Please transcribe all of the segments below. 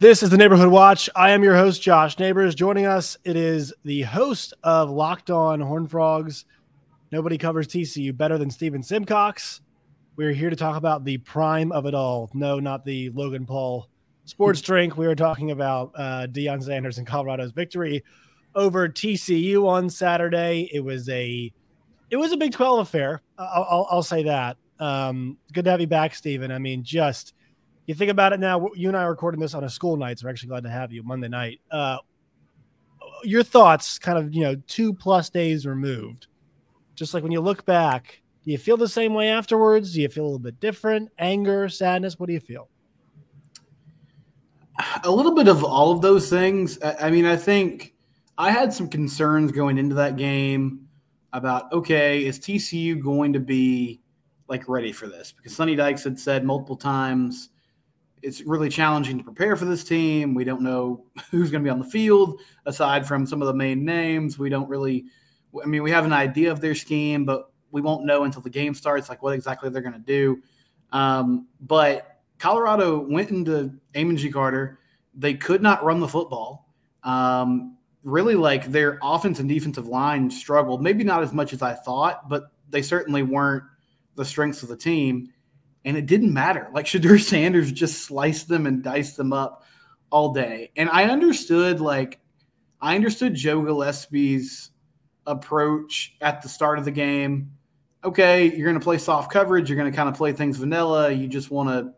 This is the Neighborhood Watch. I am your host, Josh Neighbors. Joining us, it is the host of Locked On Horned Frogs. Nobody covers TCU better than Stephen Simcox. We're here to talk about the prime of it all. No, not the Logan Paul sports drink. We were talking about uh, Deion Sanders and Colorado's victory over TCU on Saturday. It was a it was a Big Twelve affair. I'll, I'll, I'll say that. Um, good to have you back, Stephen. I mean, just you think about it now. You and I are recording this on a school night, so we're actually glad to have you Monday night. Uh, your thoughts, kind of, you know, two plus days removed. Just like when you look back, do you feel the same way afterwards? Do you feel a little bit different? Anger, sadness? What do you feel? A little bit of all of those things. I mean, I think I had some concerns going into that game about okay, is TCU going to be like ready for this? Because Sonny Dykes had said multiple times it's really challenging to prepare for this team. We don't know who's going to be on the field aside from some of the main names. We don't really, I mean, we have an idea of their scheme, but we won't know until the game starts, like what exactly they're going to do. Um, but Colorado went into Amon G. Carter. They could not run the football. Um, really, like their offense and defensive line struggled. Maybe not as much as I thought, but they certainly weren't the strengths of the team and it didn't matter. Like Shedeur Sanders just sliced them and diced them up all day. And I understood, like, I understood Joe Gillespie's approach at the start of the game. Okay, you're going to play soft coverage. You're going to kind of play things vanilla. You just want to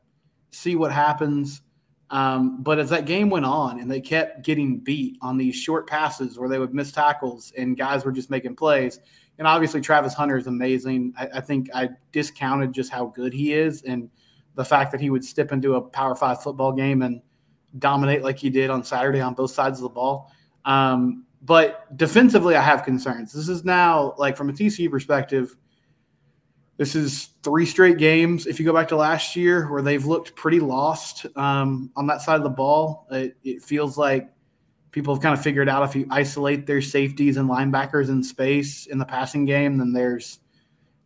see what happens. Um, but as that game went on and they kept getting beat on these short passes where they would miss tackles and guys were just making plays, and obviously Travis Hunter is amazing. I, I, think I discounted just how good he is and the fact that he would step into a Power Five football game and dominate like he did on Saturday on both sides of the ball. Um, but defensively, I have concerns. This is now like from a TCU perspective. This is three straight games. If you go back to last year, where they've looked pretty lost um, on that side of the ball, it, it feels like people have kind of figured out if you isolate their safeties and linebackers in space in the passing game, then there's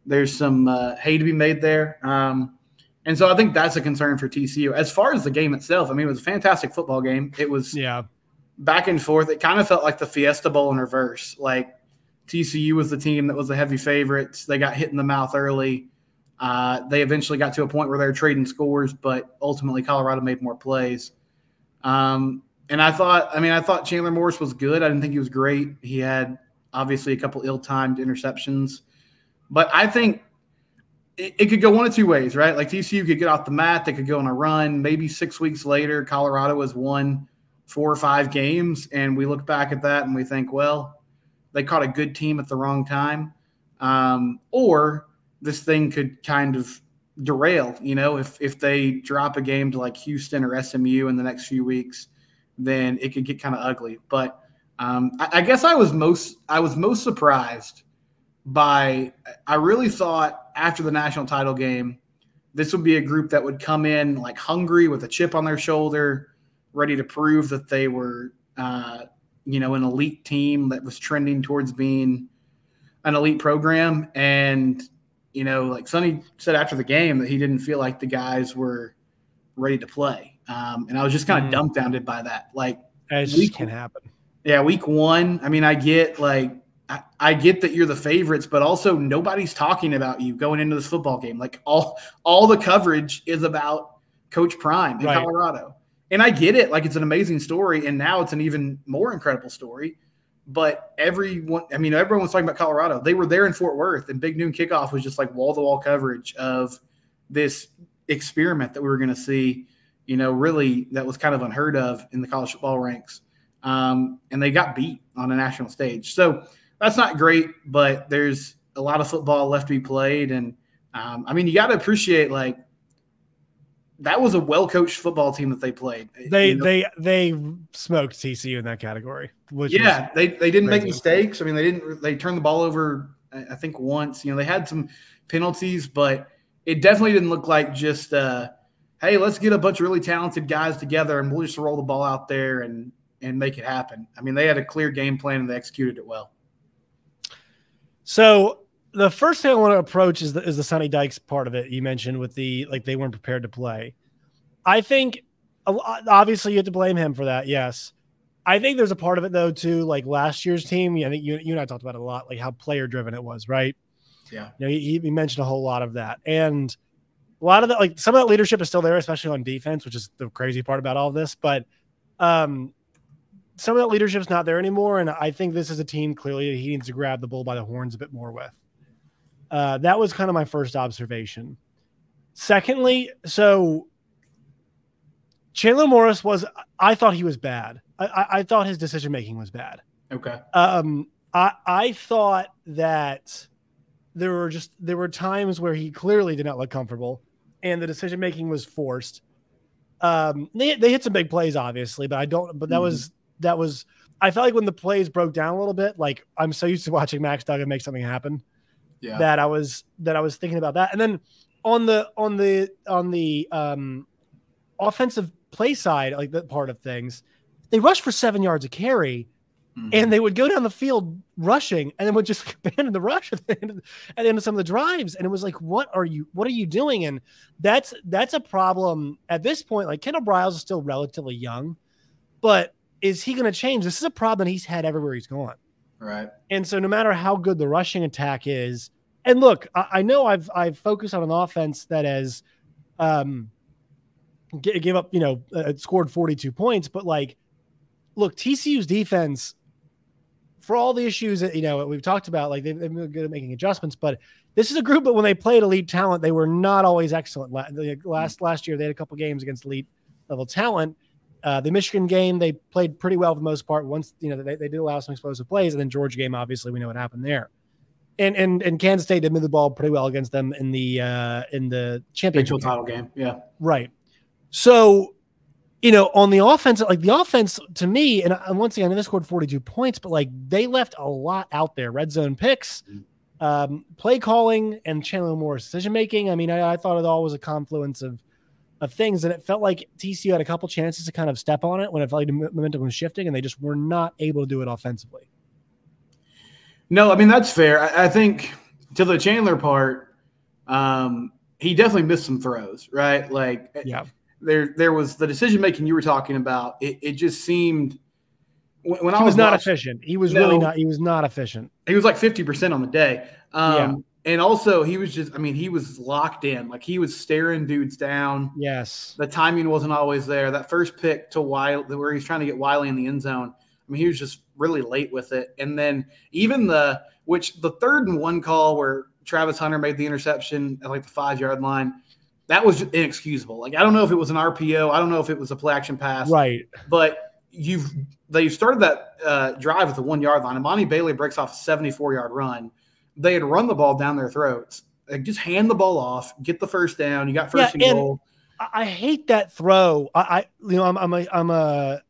there's some uh, hay to be made there. Um, and so I think that's a concern for TCU. As far as the game itself, I mean, it was a fantastic football game. It was yeah back and forth. It kind of felt like the Fiesta Bowl in reverse. Like TCU was the team that was the heavy favorites. They got hit in the mouth early. Uh, they eventually got to a point where they were trading scores, but ultimately Colorado made more plays. Um, and I thought, I mean, I thought Chandler Morris was good. I didn't think he was great. He had obviously a couple ill-timed interceptions, but I think it, it, could go one of two ways, right? Like TCU could get off the mat, they could go on a run. Maybe six weeks later, Colorado has won four or five games, and we look back at that and we think, well, they caught a good team at the wrong time, um, or this thing could kind of derail. You know, if if they drop a game to like Houston or SMU in the next few weeks then it could get kind of ugly. But um, I, I, guess I was most I was most surprised by I really thought after the national title game this would be a group that would come in like hungry with a chip on their shoulder, ready to prove that they were uh, you know an elite team that was trending towards being an elite program and you know like Sonny said after the game that he didn't feel like the guys were ready to play um, and I was just kind of mm. dumbfounded by that. Like, it week, can happen. Yeah, week one. I mean, I get like, I, I get that you're the favorites, but also nobody's talking about you going into this football game. Like all, all the coverage is about Coach Prime in Right. Colorado. And I get it, like it's an amazing story, and now it's an even more incredible story. But everyone, I mean, everyone was talking about Colorado. They were there in Fort Worth, and Big Noon Kickoff was just like wall to wall coverage of this experiment that we were going to see. You know, really, that was kind of unheard of in the college football ranks. Um, and they got beat on a national stage. So that's not great, but there's a lot of football left to be played. And um, I mean, you got to appreciate like that was a well coached football team that they played. They You know, they they smoked TCU in that category. Which yeah, they they didn't make mistakes. I mean, they didn't. They turned the ball over. I think once. You know, they had some penalties, but it definitely didn't look like just uh, hey, let's get a bunch of really talented guys together and we'll just roll the ball out there and and make it happen. I mean, they had a clear game plan and they executed it well. So the first thing I want to approach is the is the Sonny Dykes part of it. You mentioned with the like they weren't prepared to play. I think obviously you have to blame him for that. Yes, I think there's a part of it though too. Like last year's team, I think you you and I talked about it a lot, like how player driven it was, right? Yeah. You know, he, he mentioned a whole lot of that, and a lot of that, like some of that leadership is still there, especially on defense, which is the crazy part about all of this. But um, some of that leadership's not there anymore, and I think this is a team clearly that he needs to grab the bull by the horns a bit more with. Uh, that was kind of my first observation. Secondly, so Chandler Morris was, I thought he was bad. I, I, I thought his decision making was bad. Okay. Um, I I thought that there were just there were times where he clearly did not look comfortable, and the decision making was forced. Um, they they hit some big plays, obviously, but I don't. But that Mhm. was that was. I felt like when the plays broke down a little bit, like I'm so used to watching Max Duggan make something happen Yeah. that I was that I was thinking about that. And then on the on the on the um offensive play side, like that part of things, they rushed for seven yards a carry, Mhm. and they would go down the field rushing, and then would just abandon the rush at the end of, at the end of some of the drives. And it was like, what are you what are you doing? And that's that's a problem at this point. Like Kendal Briles is still relatively young, but is he going to change? This is a problem he's had everywhere he's gone. right. And so no matter how good the rushing attack is, and look, I, I know I've I've focused on an offense that has um g- give up, you know, uh, scored 42 points, but like look, TCU's defense for all the issues that you know we've talked about, like they've, they've been good at making adjustments, but this is a group that when they played elite talent, they were not always excellent. Last last year, they had a couple games against elite level talent. Uh, the Michigan game, they played pretty well for the most part. Once you know they, they did allow some explosive plays, and then Georgia game, obviously, we know what happened there. And and and Kansas State did move the ball pretty well against them in the uh, in the championship. 12 game. title game. Yeah. Right. So, you know, on the offense, like the offense to me, and, and once again, they scored 42 points, but like they left a lot out there. Red zone picks, um, play calling, and Chandler Morris's decision making. I mean, I, I thought it all was a confluence of of things, and it felt like TCU had a couple chances to kind of step on it when it felt like the momentum was shifting, and they just were not able to do it offensively. No, I mean that's fair. I, I think to the Chandler part, um, he definitely missed some throws, right? Like Yeah. There there was the decision making you were talking about. It, it just seemed when, when I He was not watching- efficient. He was No. really not. He was not efficient. He was like fifty percent on the day. Um, Yeah. And also, he was just, I mean, he was locked in. Like he was staring dudes down. Yes. The timing wasn't always there. That first pick to Wiley, where he's trying to get Wiley in the end zone, I mean, he was just really late with it. And then even the, which the third and one call where Travis Hunter made the interception at like the five yard line, that was inexcusable. Like, I don't know if it was an RPO. I don't know if it was a play action pass Right. but you've they started that uh, drive at the one yard line. Emani Bailey breaks off a 74 yard run. They had run the ball down their throats. Like, just hand the ball off, get the first down. You got first Yeah, and goal. I I hate that throw. I, I you know, I'm, I'm a, I'm a,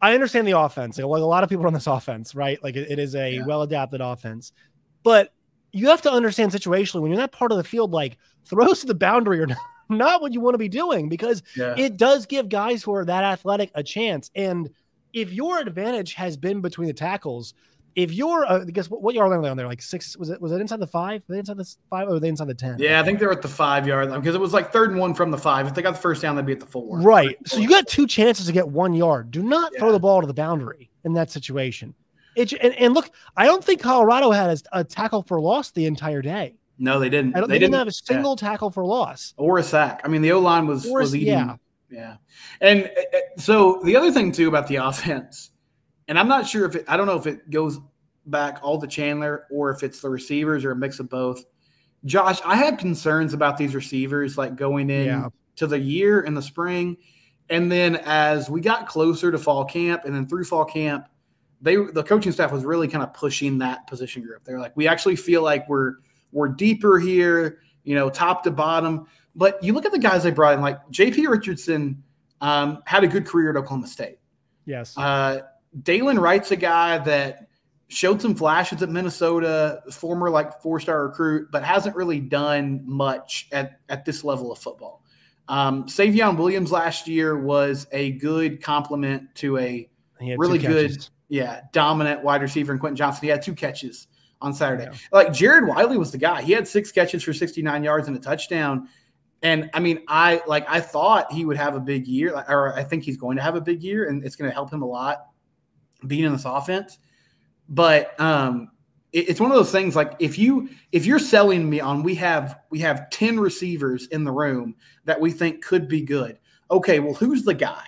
I understand the offense. Like a lot of people on this offense, right? Like it, it is a Yeah. well adapted offense, but you have to understand situationally when you're in that part of the field, like throws to the boundary are not, not what you want to be doing because Yeah. it does give guys who are that athletic a chance. And if your advantage has been between the tackles, if you're, uh, guess what, what yard line are they on there? Like six? Was it was it inside the five? Were they inside the five? Or were they inside the ten? yeah, I think they're at the five yard line because it was like third and one from the five. If they got the first down, they'd be at the four. Right. So you got two chances to get one yard. Do not throw the ball to the boundary in that situation. It, and, and look, I don't think Colorado had a, a tackle for loss the entire day. No, they didn't. They, they didn't, didn't have a single tackle for loss. or a sack. I mean, the O line was Or was eating. yeah. yeah. And uh, uh, so the other thing too about the offense, and I'm not sure if it, I don't know if it goes back all to Chandler or if it's the receivers or a mix of both. Josh, I had concerns about these receivers like going in Yeah. to the year in the spring, and then as we got closer to fall camp and then through fall camp, they the coaching staff was really kind of pushing that position group. They're like, we actually feel like we're we're deeper here, you know, top to bottom. But you look at the guys they brought in, like J.P. Richardson um, had a good career at Oklahoma State. Yes. Uh, Dylan Wright's a guy that showed some flashes at Minnesota, former like four star recruit, but hasn't really done much at, at this level of football. Um, Savion Williams last year was a good complement to a He had two really good. Yeah, dominant wide receiver in Quentin Johnston. He had two catches on Saturday. Yeah. Like Jared Wiley was the guy. He had six catches for 69 yards and a touchdown. And I mean, I like I thought he would have a big year, or I think he's going to have a big year, and it's going to help him a lot being in this offense. But um, it- it's one of those things like if you if you're selling me on we have we have 10 receivers in the room that we think could be good. Okay, well, who's the guy?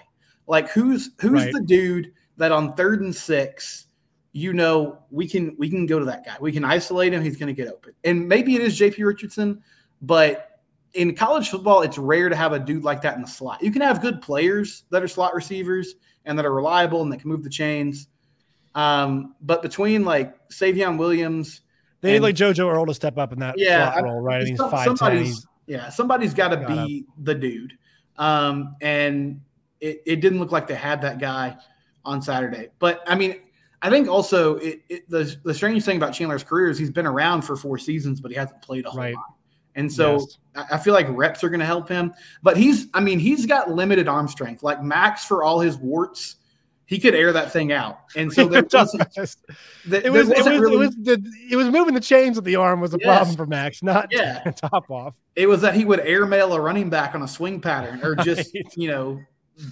Like who's who's Right. the dude that on third and six, you know, we can we can go to that guy. We can isolate him, he's gonna get open. And maybe it is JP Richardson, but in college football, it's rare to have a dude like that in the slot. You can have good players that are slot receivers and that are reliable and that can move the chains. Um, but between like Savion Williams, They need like JoJo Earle to step up in that Yeah, slot role, right? He's some- five somebody's yeah, somebody's got to be the dude. Um, and it, it didn't look like they had that guy on Saturday. But I mean, I think also it, it, the the strange thing about Chandler's career is he's been around for four seasons, but he hasn't played a whole Right. lot. And so Yes. I I feel like reps are going to help him. But he's, I mean, he's got limited arm strength. Like Max, for all his warts, he could air that thing out. And so there wasn't, there it was it was, wasn't really- it was the it was moving the chains with the arm was a Yes. problem for Max, not Yeah. top off. It was that he would airmail a running back on a swing pattern, or just Right. you know,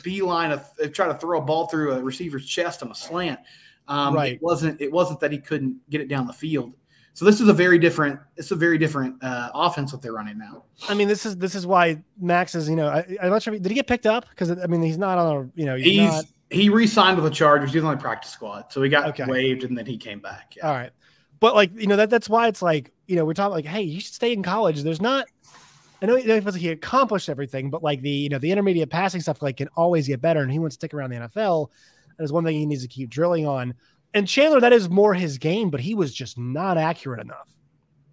beeline a try to throw a ball through a receiver's chest on a slant. Um, Right. It wasn't. It wasn't that he couldn't get it down the field. So this is a very different. It's a very different uh, offense that they're running now. I mean, this is this is why Max is. You know, I, I'm not sure. If he, did he get picked up? Because I mean, he's not on a. You know, he's, He's not. he re-signed with the Chargers. He's on the practice squad, so he got Okay. waived and then he came back. Yeah. All right, but like you know that that's why it's like you know we're talking like, hey, you should stay in college. There's not. I know he he accomplished everything, but like the you know the intermediate passing stuff like can always get better, and he wants to stick around the NFL. That is one thing he needs to keep drilling on. And Chandler, that is more his game, but he was just not accurate enough.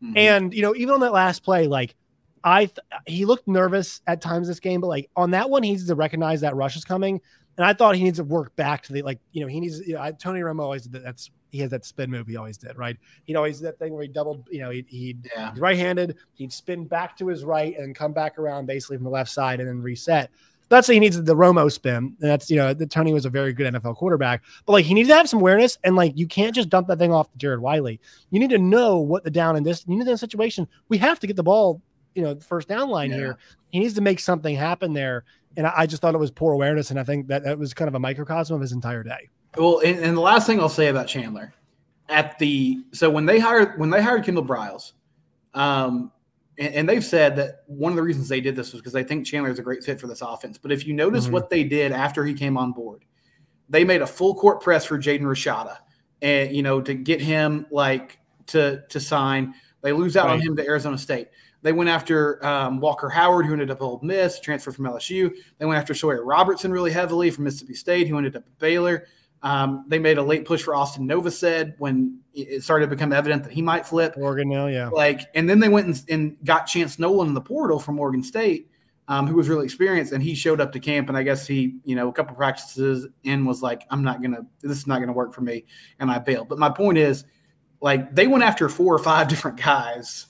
Mhm. And you know, even on that last play, like I, th- he looked nervous at times this game, but like on that one, he needs to recognize that rush is coming. And I thought he needs to work back to the like, you know, he needs. You know, I, Tony Romo always did that. That's he has that spin move. He always did, right? He'd always do that thing where he doubled. You know, he he'd yeah. he's right-handed. He'd spin back to his right and come back around basically from the left side and then reset. That's he needs the Romo spin. And that's you know, the Tony was a very good NFL quarterback, but like he needs to have some awareness and like you can't just dump that thing off to Jared Wiley. You need to know what the down and this. You need in a situation. We have to get the ball, you know, first down line Yeah. here. He needs to make something happen there. And I, I just thought it was poor awareness, and I think that that was kind of a microcosm of his entire day. Well, and, and the last thing I'll say about Chandler, at the so when they hired when they hired Kendal Briles, um, and, and they've said that one of the reasons they did this was because they think Chandler is a great fit for this offense. But if you notice Mhm. what they did after he came on board, they made a full court press for Jaden Rashada, and you know to get him like to to sign. They lose out on him to Arizona State. They went after um, Walker Howard, who ended up at Ole Miss, transferred from LSU. They went after Sawyer Robertson really heavily from Mississippi State, who ended up at Baylor. Um, they made a late push for Austin Novosad when it started to become evident that he might flip. Oregon now, yeah. Like, and then they went and, and got Chance Nolan in the portal from Oregon State, um, who was really experienced, and he showed up to camp. And I guess he, you know, a couple practices in was like, "I'm not gonna, this is not gonna work for me," and I bailed. But my point is, like, they went after four or five different guys,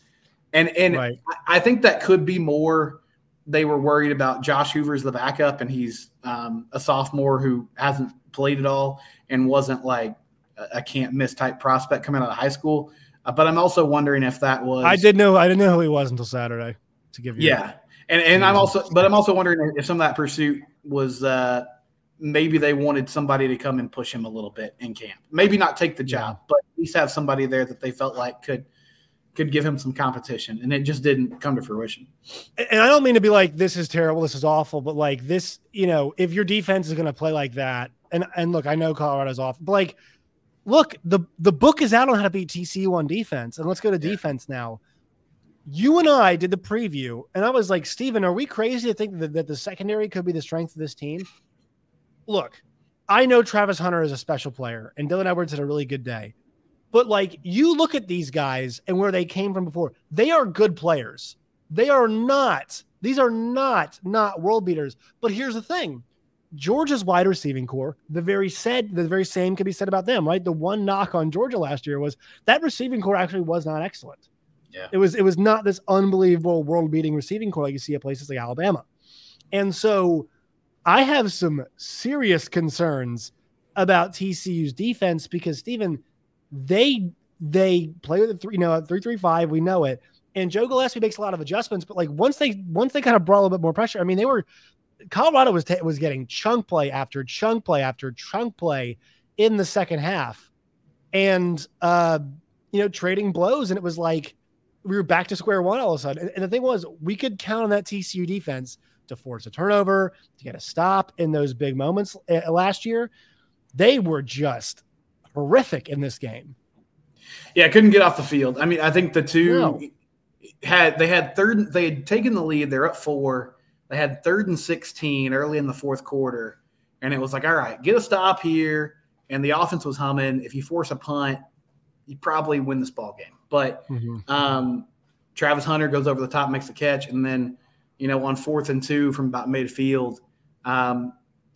and and Right. I- I think that could be more. They were worried about Josh Hoover's the backup, and he's um, a sophomore who hasn't played at all and wasn't like a, can't miss type prospect coming out of high school. Uh, but I'm also wondering if that was I did know I didn't know who he was until Saturday. To give you, yeah, and and I'm also, but I'm also wondering if some of that pursuit was uh, maybe they wanted somebody to come and push him a little bit in camp. Maybe not take the job, but at least have somebody there that they felt like could could give him some competition, and it just didn't come to fruition. And I don't mean to be like this is terrible, this is awful, but like this, you know, if your defense is going to play like that, and and look, I know Colorado's off, but like, look, the the book is out on how to beat TCU on defense, and let's go to yeah. defense now. You and I did the preview, and I was like, Stephen, are we crazy to think that, that the secondary could be the strength of this team? Look, I know Travis Hunter is a special player, and Dylan Edwards had a really good day. But like you look at these guys and where they came from before, they are good players. They are not, these are not not world beaters. But here's the thing. Georgia's wide receiving core, the very said, the very same can be said about them, right? The one knock on Georgia last year was that receiving core actually was not excellent. Yeah. It was it was not this unbelievable world beating receiving core like you see at places like Alabama. And so I have some serious concerns about TCU's defense because Stephen, they they play with a three, you know, three three five. We know it. And Joe Gillespie makes a lot of adjustments, but like once they once they kind of brought a little bit more pressure, I mean, they were Colorado was t- was getting chunk play after chunk play after chunk play in the second half, and uh, you know, trading blows, and it was like we were back to square one all of a sudden. And, and the thing was, we could count on that TCU defense to force a turnover, to get a stop in those big moments uh, last year. They were just horrific in this game. Yeah, couldn't get off the field. I mean, I think the two no. had they had third they had taken the lead, they're up 4. They had third and 16 early in the fourth quarter and it was like, "All right, get a stop here." And the offense was humming. If you force a punt, you probably win this ball game. But mm-hmm. um, Travis Hunter goes over the top, makes the catch, and then you know on fourth and two from about midfield, um,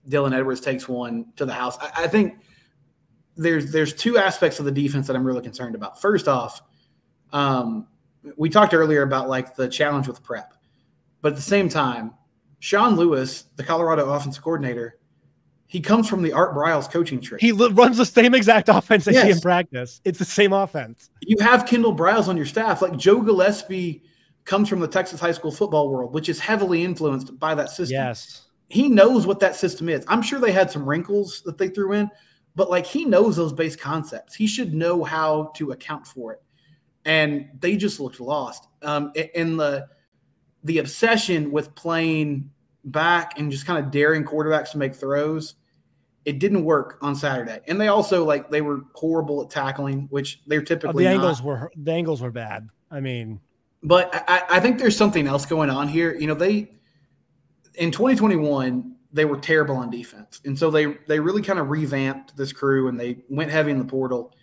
Dylan Edwards takes one to the house. I, I think there's there's two aspects of the defense that I'm really concerned about. First off, um, we talked earlier about like the challenge with prep, but at the same time, Sean Lewis, the Colorado offensive coordinator, he comes from the Art Briles coaching tree. He runs the same exact offense they yes. see in practice. It's the same offense. You have Kendal Briles on your staff. Like Joe Gillespie comes from the Texas high school football world, which is heavily influenced by that system. Yes. He knows what that system is. I'm sure they had some wrinkles that they threw in, but like he knows those base concepts. He should know how to account for it. And they just looked lost. Um, in the the obsession with playing back and just kind of daring quarterbacks to make throws, it didn't work on Saturday. And they also like they were horrible at tackling, which they're typically oh, the angles were the angles were bad. I mean, but I, I think there's something else going on here. You know, they in 2021 they were terrible on defense. And so they they really kind of revamped this crew and they went heavy in the portal.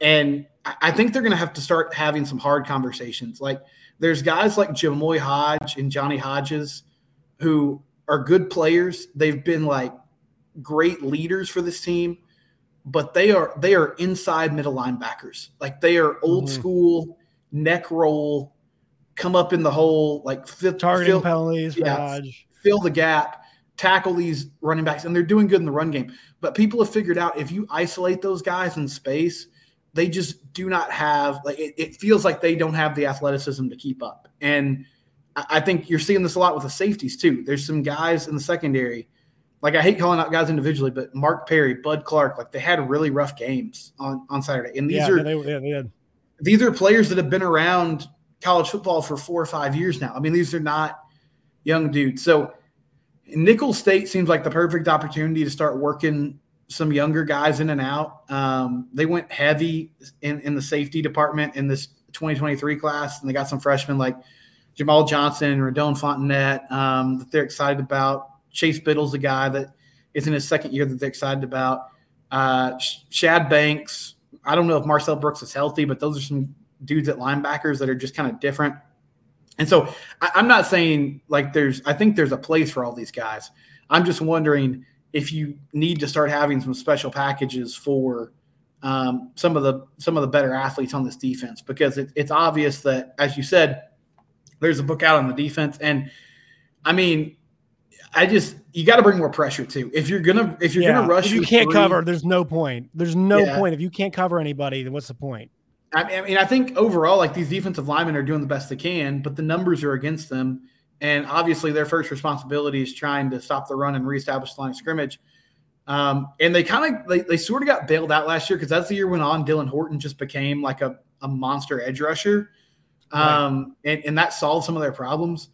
And I think they're going to have to start having some hard conversations. Like there's guys like Jamoi Hodge and Johnny Hodges who are good players. They've been like great leaders for this team, but they are they are inside middle linebackers. Like they are old mm-hmm. school neck roll, come up in the hole, like targeting fill, penalties, yeah, fill the gap tackle these running backs, and they're doing good in the run game. But people have figured out if you isolate those guys in space, they just do not have like it, it feels like they don't have the athleticism to keep up. And I think you're seeing this a lot with the safeties too. There's some guys in the secondary, like I hate calling out guys individually, but Mark Perry, Bud Clark, like they had really rough games on, on Saturday. And these yeah, are they, yeah, they these are players that have been around college football for four or five years now. I mean, these are not young dudes. So Nicholls State seems like the perfect opportunity to start working some younger guys in and out. Um, they went heavy in, in the safety department in this 2023 class, and they got some freshmen like Jamal Johnson and Radone Fontenette um, that they're excited about. Chase Biddle's a guy that is in his second year that they're excited about. Uh, Shad Banks. I don't know if Marcel Brooks is healthy, but those are some dudes at linebackers that are just kind of different. And so I, I'm not saying like there's, I think there's a place for all these guys. I'm just wondering if you need to start having some special packages for um, some of the some of the better athletes on this defense because it, it's obvious that, as you said, there's a book out on the defense, and I mean, I just you got to bring more pressure too. If you're gonna if you're yeah. gonna rush, if you can't three, cover. There's no point. There's no yeah. point if you can't cover anybody. Then what's the point? I mean, I think overall, like these defensive linemen are doing the best they can, but the numbers are against them. And obviously, their first responsibility is trying to stop the run and reestablish the line of scrimmage. Um, and they kind of they, they sort of got bailed out last year because as the year went on, Dylan Horton just became like a a monster edge rusher, um, right. and, and that solved some of their problems.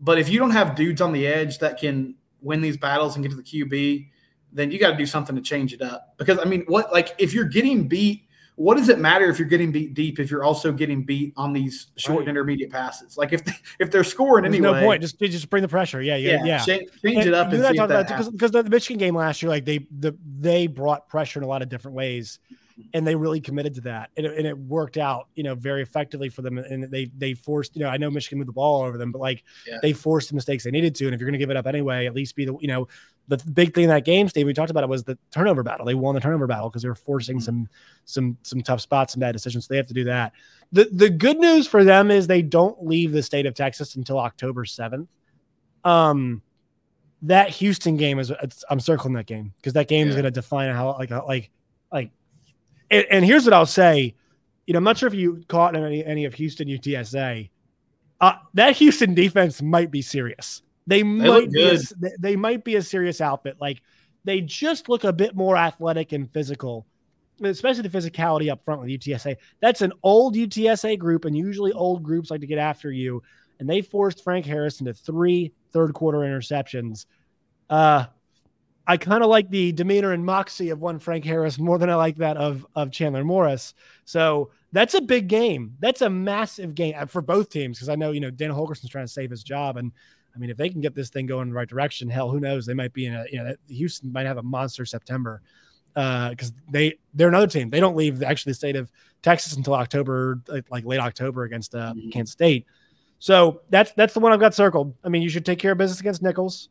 But if you don't have dudes on the edge that can win these battles and get to the QB, then you got to do something to change it up. Because I mean, what like if you're getting beat what does it matter if you're getting beat deep if you're also getting beat on these short and intermediate passes? Like if they, if they're scoring There's anyway, no point. Just just bring the pressure. Yeah, yeah, yeah. Change, change it up and, and see because because the Michigan game last year, like they the they brought pressure in a lot of different ways, and they really committed to that, and it, and it worked out, you know, very effectively for them. And they they forced, you know, I know Michigan moved the ball over them, but like yeah. they forced the mistakes they needed to. And if you're going to give it up anyway, at least be the, you know, the big thing in that game, Steve, we talked about it was the turnover battle. They won the turnover battle because they were forcing mm-hmm. some some some tough spots and bad decisions. So they have to do that. The the good news for them is they don't leave the state of Texas until October 7th. Um that Houston game is I'm circling that game because that game yeah. is going to define how like like like and, and, here's what I'll say. You know, I'm not sure if you caught any any of Houston UTSA. Uh, that Houston defense might be serious. They, they might be a, they might be a serious outfit. Like they just look a bit more athletic and physical, especially the physicality up front with UTSA. That's an old UTSA group, and usually old groups like to get after you. And they forced Frank Harris into three third quarter interceptions. Uh, I kind of like the demeanor and moxie of one Frank Harris more than I like that of of Chandler Morris. So that's a big game. That's a massive game uh, for both teams because I know you know Dan Holgorsen's trying to save his job, and I mean, if they can get this thing going in the right direction, hell, who knows? They might be in a, you know, Houston might have a monster September because uh, they they're another team. They don't leave actually the state of Texas until October, like, like late October against uh, mm-hmm. Kansas State. So that's that's the one I've got circled. I mean, you should take care of business against Nicholls.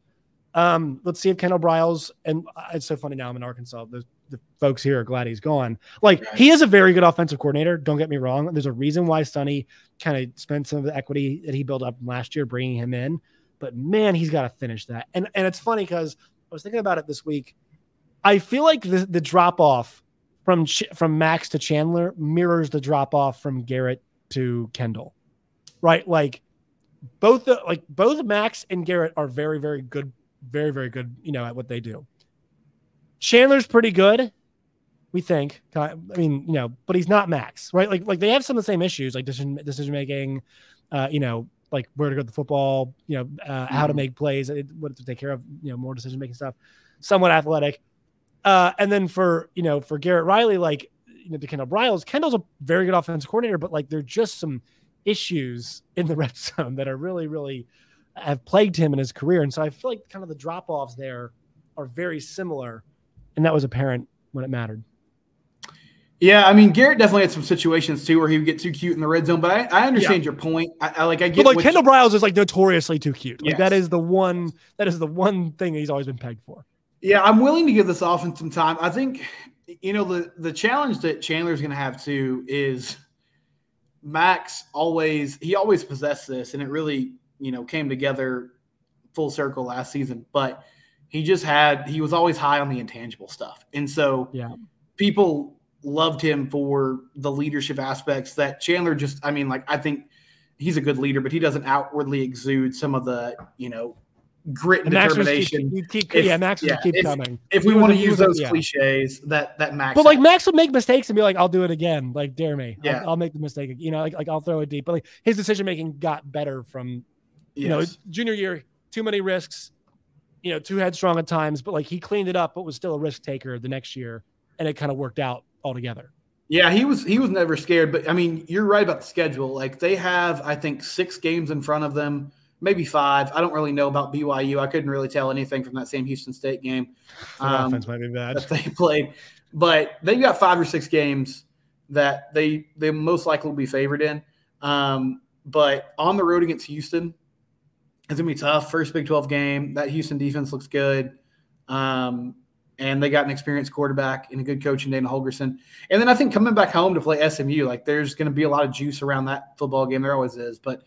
Um, let's see if Kendal Briles and it's so funny now I'm in Arkansas. The, the folks here are glad he's gone. Like right. he is a very good offensive coordinator. Don't get me wrong. There's a reason why Sonny kind of spent some of the equity that he built up last year bringing him in but man, he's got to finish that. And and it's funny because I was thinking about it this week. I feel like the, the drop off from from Max to Chandler mirrors the drop off from Garrett to Kendal, right? Like both the like both Max and Garrett are very very good, very very good. You know at what they do. Chandler's pretty good, we think. I mean, you know, but he's not Max, right? Like like they have some of the same issues, like decision decision making, uh, you know, like where to go to the football, you know, uh, how to mm-hmm. make plays, what to take care of, you know, more decision making stuff. Somewhat athletic, uh, and then for you know for Garrett Riley, like you know, to Kendal Briles, Kendal's a very good offensive coordinator, but like there are just some issues in the red zone that are really really have plagued him in his career, and so I feel like kind of the drop offs there are very similar, and that was apparent when it mattered. Yeah, I mean Garrett definitely had some situations too where he would get too cute in the red zone, but I, I understand yeah. your point. I, I, like I get but like Kendal Briles is like notoriously too cute. Like yes. that is the one that is the one thing he's always been pegged for. Yeah, I'm willing to give this offense some time. I think you know the the challenge that Chandler's going to have too is Max always he always possessed this, and it really you know came together full circle last season. But he just had he was always high on the intangible stuff, and so yeah, people loved him for the leadership aspects that Chandler just, I mean, like, I think he's a good leader, but he doesn't outwardly exude some of the, you know, grit and, and determination. Keep, keep, if, yeah, Max yeah, keep if, coming. If we want to use those yeah. cliches, that that Max. But like Max would make mistakes and be like, "I'll do it again." Like, dare me. Yeah, I'll, I'll make the mistake. You know, like, like I'll throw it deep. But like his decision making got better from, you know, junior year. Too many risks. You know, too headstrong at times. But like he cleaned it up, but was still a risk taker the next year, and it kind of worked out altogether. Yeah, he was he was never scared, but I mean, you're right about the schedule. Like they have, I think, six games in front of them, maybe five. I don't really know about BYU. I couldn't really tell anything from that same Houston State game. Um, offense might be bad that they played, but they've got five or six games that they they most likely will be favored in. Um, but on the road against Houston, it's gonna be tough. First Big Twelve game. That Houston defense looks good. Um, and they got an experienced quarterback and a good coach in Dana Holgorsen. And then I think coming back home to play SMU, like there's going to be a lot of juice around that football game. There always is, but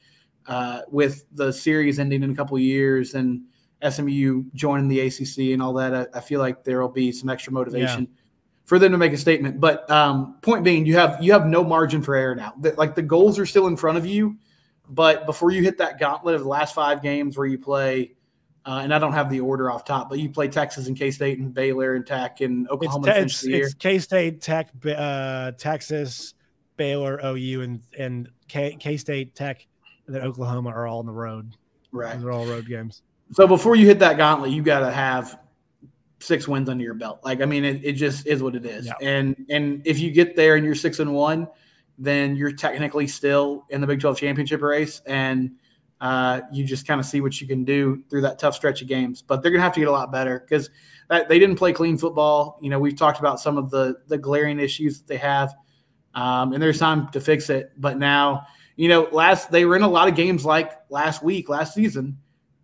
uh, with the series ending in a couple years and SMU joining the ACC and all that, I, I feel like there will be some extra motivation yeah. for them to make a statement. But um, point being, you have you have no margin for error now. The, like the goals are still in front of you, but before you hit that gauntlet of the last five games where you play uh, and I don't have the order off top, but you play Texas and K State and Baylor and Tech and Oklahoma. It's, it's, it's K State, Tech, uh, Texas, Baylor, OU, and and K State, Tech, and then Oklahoma are all on the road. Right. they're all road games. So before you hit that gauntlet, you got to have six wins under your belt. Like I mean, it, it just is what it is. Yeah. And and if you get there and you're six and one, then you're technically still in the Big Twelve championship race, and uh, you just kind of see what you can do through that tough stretch of games. But they're gonna have to get a lot better because they didn't play clean football. You know, we've talked about some of the the glaring issues that they have, um, and there's time to fix it. But now, you know, last they were in a lot of games like last week, last season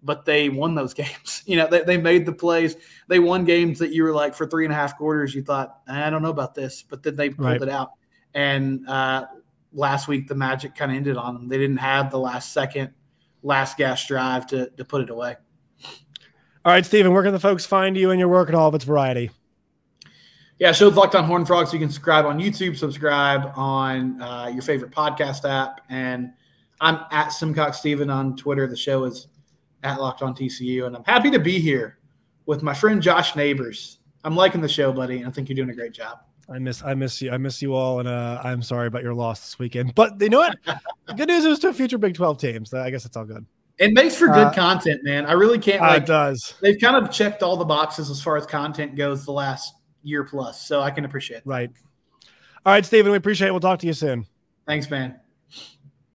but they won those games. You know, they, they made the plays. They won games that you were like for three and a half quarters, you thought, I don't know about this, but then they pulled Right. it out. And uh, last week, the magic kind of ended on them. They didn't have the last second, last gas drive to, to put it away. All right, Stephen, where can the folks find you and your work and all of its variety? Yeah, show's Locked on Horned Frogs. You can subscribe on YouTube, subscribe on uh, your favorite podcast app. And I'm at Simcox Steven on Twitter. The show is at Locked on TCU. And I'm happy to be here with my friend Josh Neighbors. I'm liking the show, buddy. And I think you're doing a great job. I miss I miss you. I miss you all, and uh, I'm sorry about your loss this weekend. But you know what? Good news is to future Big 12 teams. I guess it's all good. It makes for good Uh, content, man. I really can't Uh, like it does. they've kind of checked all the boxes as far as content goes the last year plus. So I can appreciate it. Right. All right, Stephen, we appreciate it. We'll talk to you soon. Thanks, man.